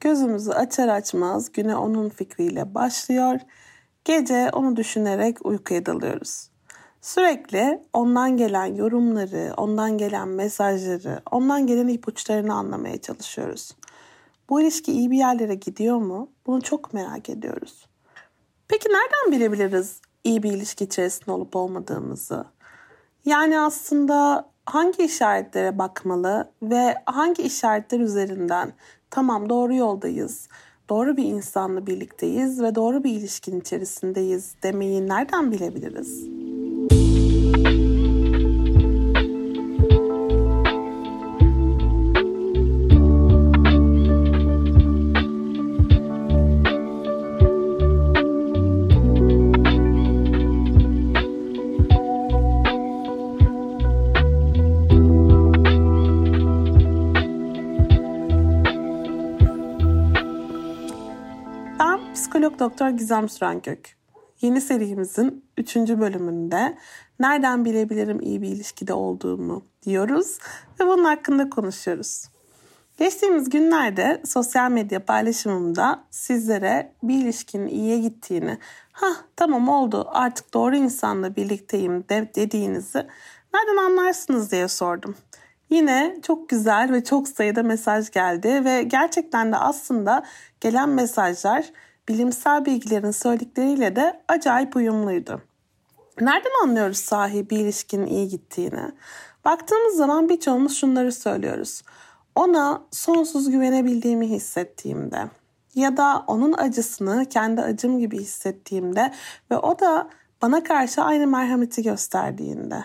Gözümüzü açar açmaz güne onun fikriyle başlıyor. Gece onu düşünerek uykuya dalıyoruz. Sürekli ondan gelen yorumları, ondan gelen mesajları, ondan gelen ipuçlarını anlamaya çalışıyoruz. Bu ilişki iyi bir yerlere gidiyor mu? Bunu çok merak ediyoruz. Peki nereden bilebiliriz iyi bir ilişki içerisinde olup olmadığımızı? Yani aslında hangi işaretlere bakmalı ve hangi işaretler üzerinden tamam doğru yoldayız, doğru bir insanla birlikteyiz ve doğru bir ilişkin içerisindeyiz demeyi nereden bilebiliriz? Psikolog doktor Gizem Sürengök. Yeni serimizin 3. bölümünde nereden bilebilirim iyi bir ilişkide olduğumu diyoruz ve bunun hakkında konuşuyoruz. Geçtiğimiz günlerde sosyal medya paylaşımımda sizlere bir ilişkinin iyiye gittiğini, ha tamam oldu artık doğru insanla birlikteyim de dediğinizi nereden anlarsınız diye sordum. Yine çok güzel ve çok sayıda mesaj geldi ve gerçekten de aslında gelen mesajlar bilimsel bilgilerin söyledikleriyle de acayip uyumluydu. Nereden anlıyoruz sahi bir ilişkinin iyi gittiğini? Baktığımız zaman birçoğumuz şunları söylüyoruz. Ona sonsuz güvenebildiğimi hissettiğimde ya da onun acısını kendi acım gibi hissettiğimde ve o da bana karşı aynı merhameti gösterdiğinde.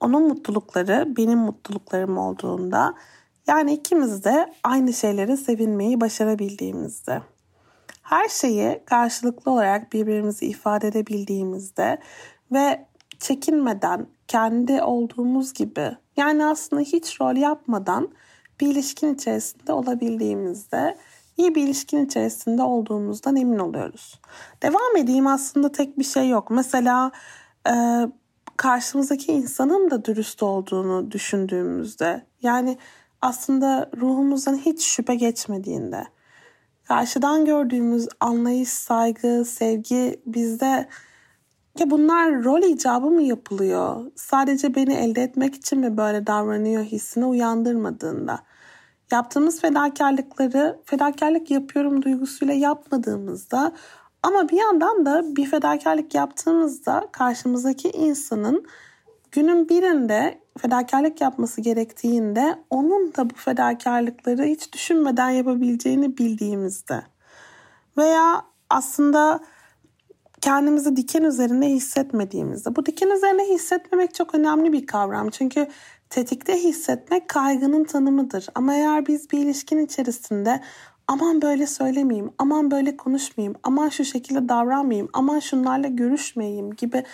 Onun mutlulukları benim mutluluklarım olduğunda yani ikimiz de aynı şeyleri sevinmeyi başarabildiğimizde. Her şeyi karşılıklı olarak birbirimizi ifade edebildiğimizde ve çekinmeden kendi olduğumuz gibi yani aslında hiç rol yapmadan bir ilişkin içerisinde olabildiğimizde iyi bir ilişkin içerisinde olduğumuzdan emin oluyoruz. Devam edeyim aslında tek bir şey yok. Mesela e, karşımızdaki insanın da dürüst olduğunu düşündüğümüzde yani aslında ruhumuzdan hiç şüphe geçmediğinde karşıdan gördüğümüz anlayış, saygı, sevgi bizde ya bunlar rol icabı mı yapılıyor? Sadece beni elde etmek için mi böyle davranıyor hissini uyandırmadığında. Yaptığımız fedakarlıkları fedakarlık yapıyorum duygusuyla yapmadığımızda ama bir yandan da bir fedakarlık yaptığımızda karşımızdaki insanın günün birinde fedakarlık yapması gerektiğinde onun da bu fedakarlıkları hiç düşünmeden yapabileceğini bildiğimizde veya aslında kendimizi diken üzerinde hissetmediğimizde. Bu diken üzerine hissetmemek çok önemli bir kavram. Çünkü tetikte hissetmek kaygının tanımıdır. Ama eğer biz bir ilişkin içerisinde aman böyle söylemeyeyim, aman böyle konuşmayayım, aman şu şekilde davranmayayım, aman şunlarla görüşmeyeyim gibi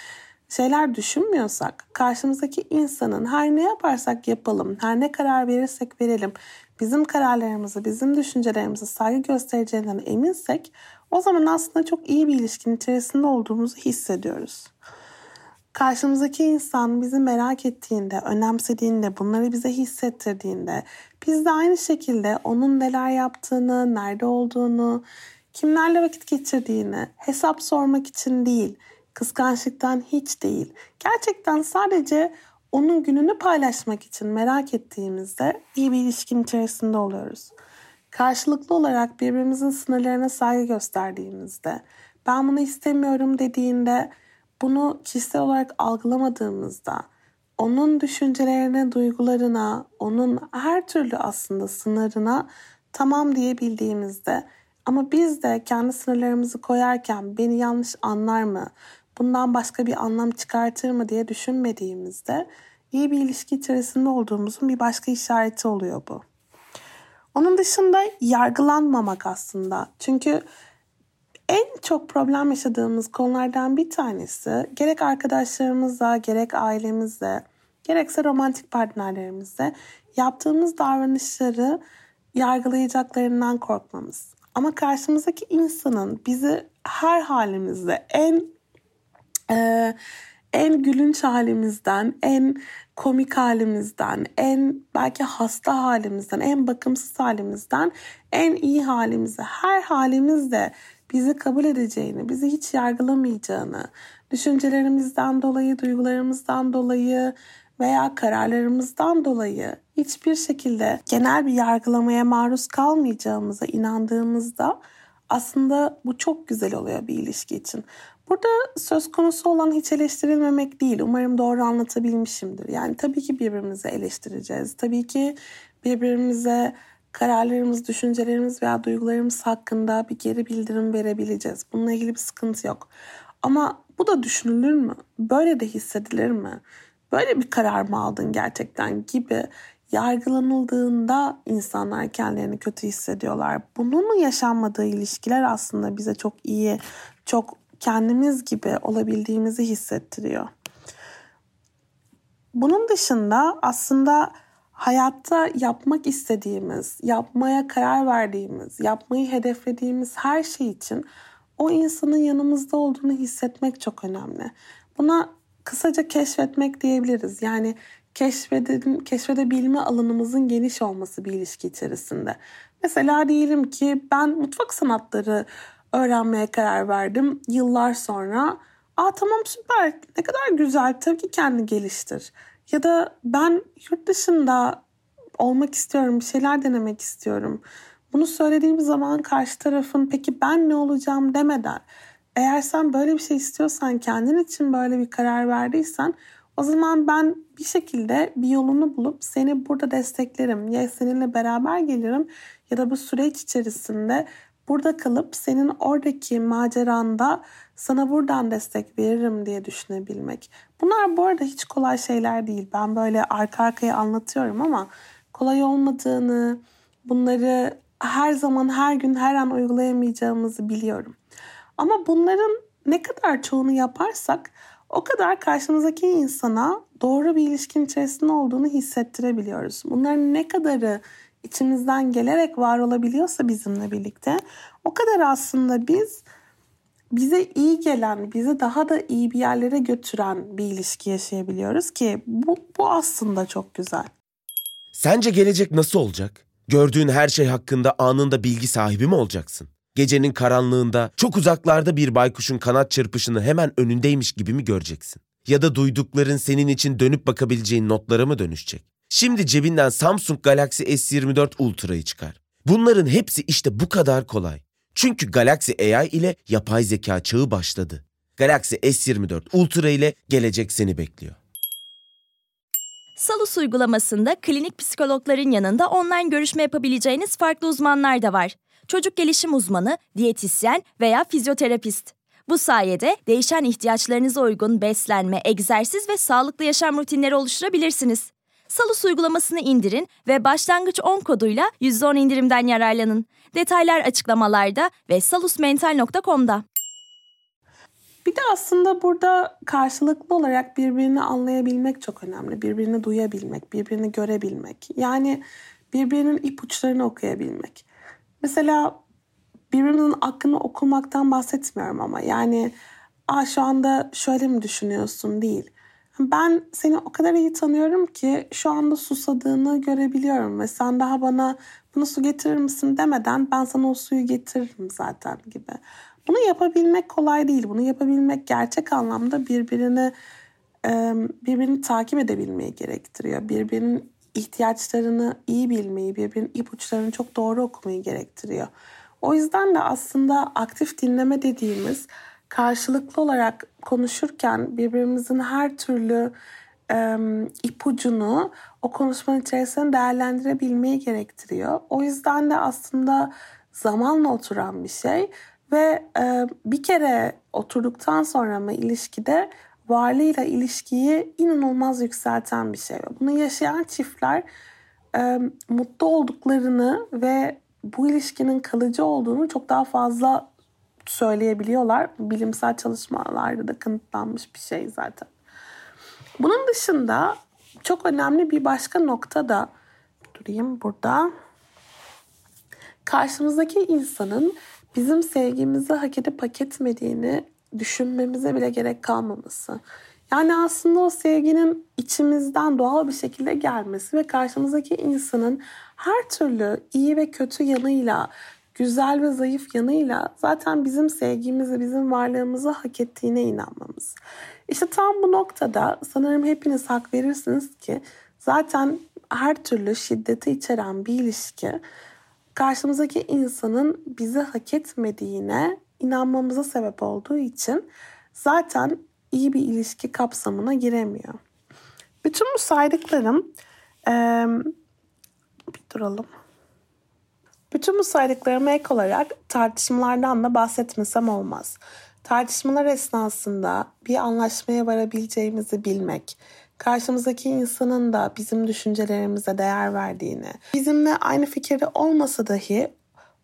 şeyler düşünmüyorsak, karşımızdaki insanın her ne yaparsak yapalım, her ne karar verirsek verelim, bizim kararlarımızı, bizim düşüncelerimizi saygı göstereceğinden eminsek o zaman aslında çok iyi bir ilişkin içerisinde olduğumuzu hissediyoruz. Karşımızdaki insan bizi merak ettiğinde, önemsediğinde, bunları bize hissettirdiğinde biz de aynı şekilde onun neler yaptığını, nerede olduğunu, kimlerle vakit geçirdiğini hesap sormak için değil, kıskançlıktan hiç değil. Gerçekten sadece onun gününü paylaşmak için merak ettiğimizde iyi bir ilişkin içerisinde oluyoruz. Karşılıklı olarak birbirimizin sınırlarına saygı gösterdiğimizde, ben bunu istemiyorum dediğinde bunu kişisel olarak algılamadığımızda onun düşüncelerine, duygularına, onun her türlü aslında sınırına tamam diyebildiğimizde ama biz de kendi sınırlarımızı koyarken beni yanlış anlar mı, bundan başka bir anlam çıkartır mı diye düşünmediğimizde iyi bir ilişki içerisinde olduğumuzun bir başka işareti oluyor bu. Onun dışında yargılanmamak aslında. Çünkü en çok problem yaşadığımız konulardan bir tanesi gerek arkadaşlarımızla, gerek ailemizle, gerekse romantik partnerlerimizle yaptığımız davranışları yargılayacaklarından korkmamız. Ama karşımızdaki insanın bizi her halimizde en e, en gülünç halimizden, en komik halimizden, en belki hasta halimizden, en bakımsız halimizden, en iyi halimize, her halimizde bizi kabul edeceğini, bizi hiç yargılamayacağını, düşüncelerimizden dolayı, duygularımızdan dolayı veya kararlarımızdan dolayı hiçbir şekilde genel bir yargılamaya maruz kalmayacağımıza inandığımızda aslında bu çok güzel oluyor bir ilişki için. Burada söz konusu olan hiç eleştirilmemek değil. Umarım doğru anlatabilmişimdir. Yani tabii ki birbirimizi eleştireceğiz. Tabii ki birbirimize kararlarımız, düşüncelerimiz veya duygularımız hakkında bir geri bildirim verebileceğiz. Bununla ilgili bir sıkıntı yok. Ama bu da düşünülür mü? Böyle de hissedilir mi? Böyle bir karar mı aldın gerçekten gibi yargılanıldığında insanlar kendilerini kötü hissediyorlar. Bunun yaşanmadığı ilişkiler aslında bize çok iyi, çok kendimiz gibi olabildiğimizi hissettiriyor. Bunun dışında aslında hayatta yapmak istediğimiz, yapmaya karar verdiğimiz, yapmayı hedeflediğimiz her şey için o insanın yanımızda olduğunu hissetmek çok önemli. Buna kısaca keşfetmek diyebiliriz. Yani keşfedin, keşfedebilme alanımızın geniş olması bir ilişki içerisinde. Mesela diyelim ki ben mutfak sanatları öğrenmeye karar verdim yıllar sonra. Aa tamam süper ne kadar güzel tabii ki kendi geliştir. Ya da ben yurt dışında olmak istiyorum bir şeyler denemek istiyorum. Bunu söylediğim zaman karşı tarafın peki ben ne olacağım demeden eğer sen böyle bir şey istiyorsan kendin için böyle bir karar verdiysen o zaman ben bir şekilde bir yolunu bulup seni burada desteklerim. Ya seninle beraber gelirim ya da bu süreç içerisinde burada kalıp senin oradaki maceranda sana buradan destek veririm diye düşünebilmek. Bunlar bu arada hiç kolay şeyler değil. Ben böyle arka arkaya anlatıyorum ama kolay olmadığını, bunları her zaman, her gün, her an uygulayamayacağımızı biliyorum. Ama bunların ne kadar çoğunu yaparsak o kadar karşımızdaki insana doğru bir ilişkin içerisinde olduğunu hissettirebiliyoruz. Bunların ne kadarı içimizden gelerek var olabiliyorsa bizimle birlikte o kadar aslında biz bize iyi gelen, bizi daha da iyi bir yerlere götüren bir ilişki yaşayabiliyoruz ki bu, bu aslında çok güzel. Sence gelecek nasıl olacak? Gördüğün her şey hakkında anında bilgi sahibi mi olacaksın? Gecenin karanlığında çok uzaklarda bir baykuşun kanat çırpışını hemen önündeymiş gibi mi göreceksin? Ya da duydukların senin için dönüp bakabileceğin notlara mı dönüşecek? Şimdi cebinden Samsung Galaxy S24 Ultra'yı çıkar. Bunların hepsi işte bu kadar kolay. Çünkü Galaxy AI ile yapay zeka çağı başladı. Galaxy S24 Ultra ile gelecek seni bekliyor. Salus uygulamasında klinik psikologların yanında online görüşme yapabileceğiniz farklı uzmanlar da var. Çocuk gelişim uzmanı, diyetisyen veya fizyoterapist. Bu sayede değişen ihtiyaçlarınıza uygun beslenme, egzersiz ve sağlıklı yaşam rutinleri oluşturabilirsiniz. Salus uygulamasını indirin ve başlangıç 10 koduyla %10 indirimden yararlanın. Detaylar açıklamalarda ve salusmental.com'da. Bir de aslında burada karşılıklı olarak birbirini anlayabilmek çok önemli. Birbirini duyabilmek, birbirini görebilmek. Yani birbirinin ipuçlarını okuyabilmek. Mesela birbirimizin aklını okumaktan bahsetmiyorum ama yani Aa, şu anda şöyle mi düşünüyorsun değil. Ben seni o kadar iyi tanıyorum ki şu anda susadığını görebiliyorum ve sen daha bana bunu su getirir misin demeden ben sana o suyu getiririm zaten gibi. Bunu yapabilmek kolay değil. Bunu yapabilmek gerçek anlamda birbirini birbirini takip edebilmeyi gerektiriyor. Birbirinin ihtiyaçlarını iyi bilmeyi, birbirinin ipuçlarını çok doğru okumayı gerektiriyor. O yüzden de aslında aktif dinleme dediğimiz karşılıklı olarak konuşurken birbirimizin her türlü ipucunu o konuşmanın içerisinde değerlendirebilmeyi gerektiriyor. O yüzden de aslında zamanla oturan bir şey ve bir kere oturduktan sonra mı ilişkide varlığıyla ilişkiyi inanılmaz yükselten bir şey. Bunu yaşayan çiftler e, mutlu olduklarını ve bu ilişkinin kalıcı olduğunu çok daha fazla söyleyebiliyorlar. Bilimsel çalışmalarda da kanıtlanmış bir şey zaten. Bunun dışında çok önemli bir başka nokta da durayım burada. Karşımızdaki insanın bizim sevgimizi hak edip hak etmediğini düşünmemize bile gerek kalmaması. Yani aslında o sevginin içimizden doğal bir şekilde gelmesi ve karşımızdaki insanın her türlü iyi ve kötü yanıyla, güzel ve zayıf yanıyla zaten bizim sevgimizi, bizim varlığımızı hak ettiğine inanmamız. İşte tam bu noktada sanırım hepiniz hak verirsiniz ki zaten her türlü şiddeti içeren bir ilişki karşımızdaki insanın bizi hak etmediğine inanmamıza sebep olduğu için zaten iyi bir ilişki kapsamına giremiyor. Bütün bu saydıklarım ee, bir duralım. Bütün bu saydıklarıma ek olarak tartışmalardan da bahsetmesem olmaz. Tartışmalar esnasında bir anlaşmaya varabileceğimizi bilmek, karşımızdaki insanın da bizim düşüncelerimize değer verdiğini, bizimle aynı fikirde olmasa dahi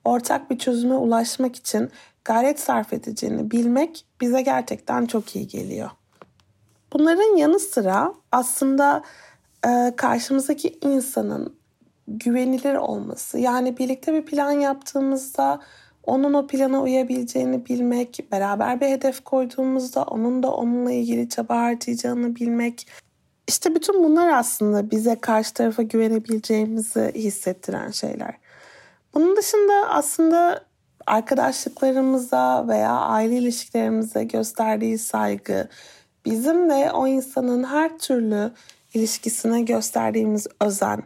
ortak bir çözüme ulaşmak için gayret sarf edeceğini bilmek bize gerçekten çok iyi geliyor. Bunların yanı sıra aslında e, karşımızdaki insanın güvenilir olması. Yani birlikte bir plan yaptığımızda onun o plana uyabileceğini bilmek, beraber bir hedef koyduğumuzda onun da onunla ilgili çaba harcayacağını bilmek. İşte bütün bunlar aslında bize karşı tarafa güvenebileceğimizi hissettiren şeyler. Bunun dışında aslında arkadaşlıklarımıza veya aile ilişkilerimize gösterdiği saygı, bizim de o insanın her türlü ilişkisine gösterdiğimiz özen,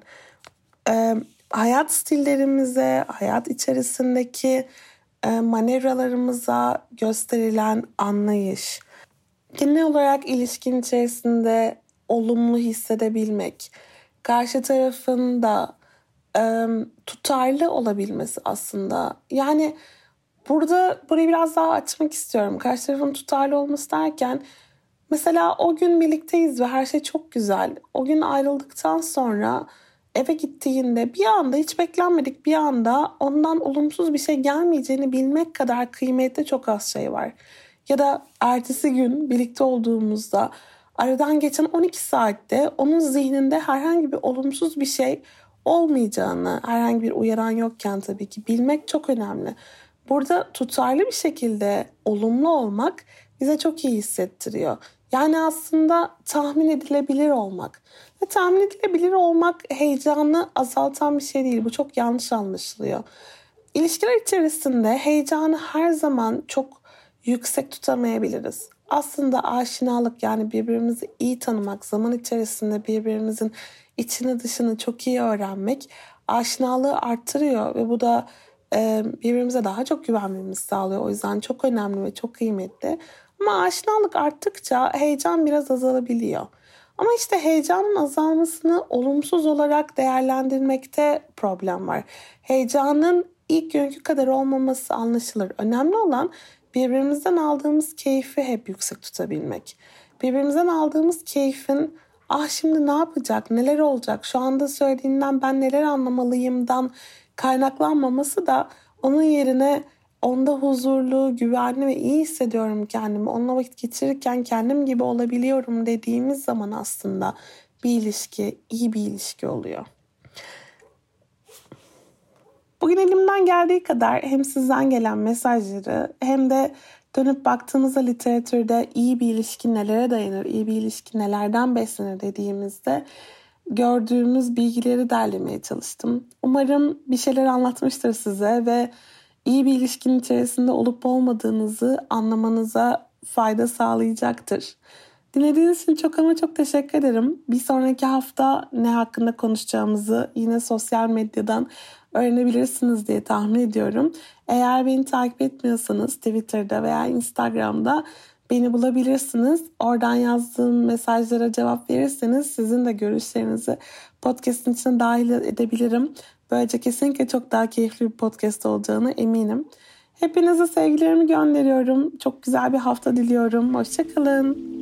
e, hayat stillerimize, hayat içerisindeki e, manevralarımıza gösterilen anlayış, genel olarak ilişkin içerisinde olumlu hissedebilmek, karşı tarafın da e, tutarlı olabilmesi aslında. Yani burada burayı biraz daha açmak istiyorum. Karşı tarafın tutarlı olması derken mesela o gün birlikteyiz ve her şey çok güzel. O gün ayrıldıktan sonra eve gittiğinde bir anda hiç beklenmedik bir anda ondan olumsuz bir şey gelmeyeceğini bilmek kadar kıymetli çok az şey var. Ya da ertesi gün birlikte olduğumuzda aradan geçen 12 saatte onun zihninde herhangi bir olumsuz bir şey olmayacağını, herhangi bir uyaran yokken tabii ki bilmek çok önemli. Burada tutarlı bir şekilde olumlu olmak bize çok iyi hissettiriyor. Yani aslında tahmin edilebilir olmak. Ve tahmin edilebilir olmak heyecanı azaltan bir şey değil. Bu çok yanlış anlaşılıyor. İlişkiler içerisinde heyecanı her zaman çok yüksek tutamayabiliriz. Aslında aşinalık yani birbirimizi iyi tanımak, zaman içerisinde birbirimizin içini dışını çok iyi öğrenmek aşinalığı arttırıyor ve bu da e, birbirimize daha çok güvenmemizi sağlıyor. O yüzden çok önemli ve çok kıymetli. Ama aşinalık arttıkça heyecan biraz azalabiliyor. Ama işte heyecanın azalmasını olumsuz olarak değerlendirmekte problem var. Heyecanın ilk günkü kadar olmaması anlaşılır. Önemli olan birbirimizden aldığımız keyfi hep yüksek tutabilmek. Birbirimizden aldığımız keyfin ah şimdi ne yapacak, neler olacak, şu anda söylediğinden ben neler anlamalıyımdan kaynaklanmaması da onun yerine onda huzurlu, güvenli ve iyi hissediyorum kendimi. Onunla vakit geçirirken kendim gibi olabiliyorum dediğimiz zaman aslında bir ilişki iyi bir ilişki oluyor. Bugün elimden geldiği kadar hem sizden gelen mesajları hem de dönüp baktığımızda literatürde iyi bir ilişki nelere dayanır, iyi bir ilişki nelerden beslenir dediğimizde gördüğümüz bilgileri derlemeye çalıştım. Umarım bir şeyler anlatmıştır size ve iyi bir ilişkinin içerisinde olup olmadığınızı anlamanıza fayda sağlayacaktır. Dinlediğiniz için çok ama çok teşekkür ederim. Bir sonraki hafta ne hakkında konuşacağımızı yine sosyal medyadan öğrenebilirsiniz diye tahmin ediyorum. Eğer beni takip etmiyorsanız Twitter'da veya Instagram'da beni bulabilirsiniz. Oradan yazdığım mesajlara cevap verirseniz sizin de görüşlerinizi podcast'in içine dahil edebilirim. Böylece kesinlikle çok daha keyifli bir podcast olacağına eminim. Hepinize sevgilerimi gönderiyorum. Çok güzel bir hafta diliyorum. Hoşçakalın.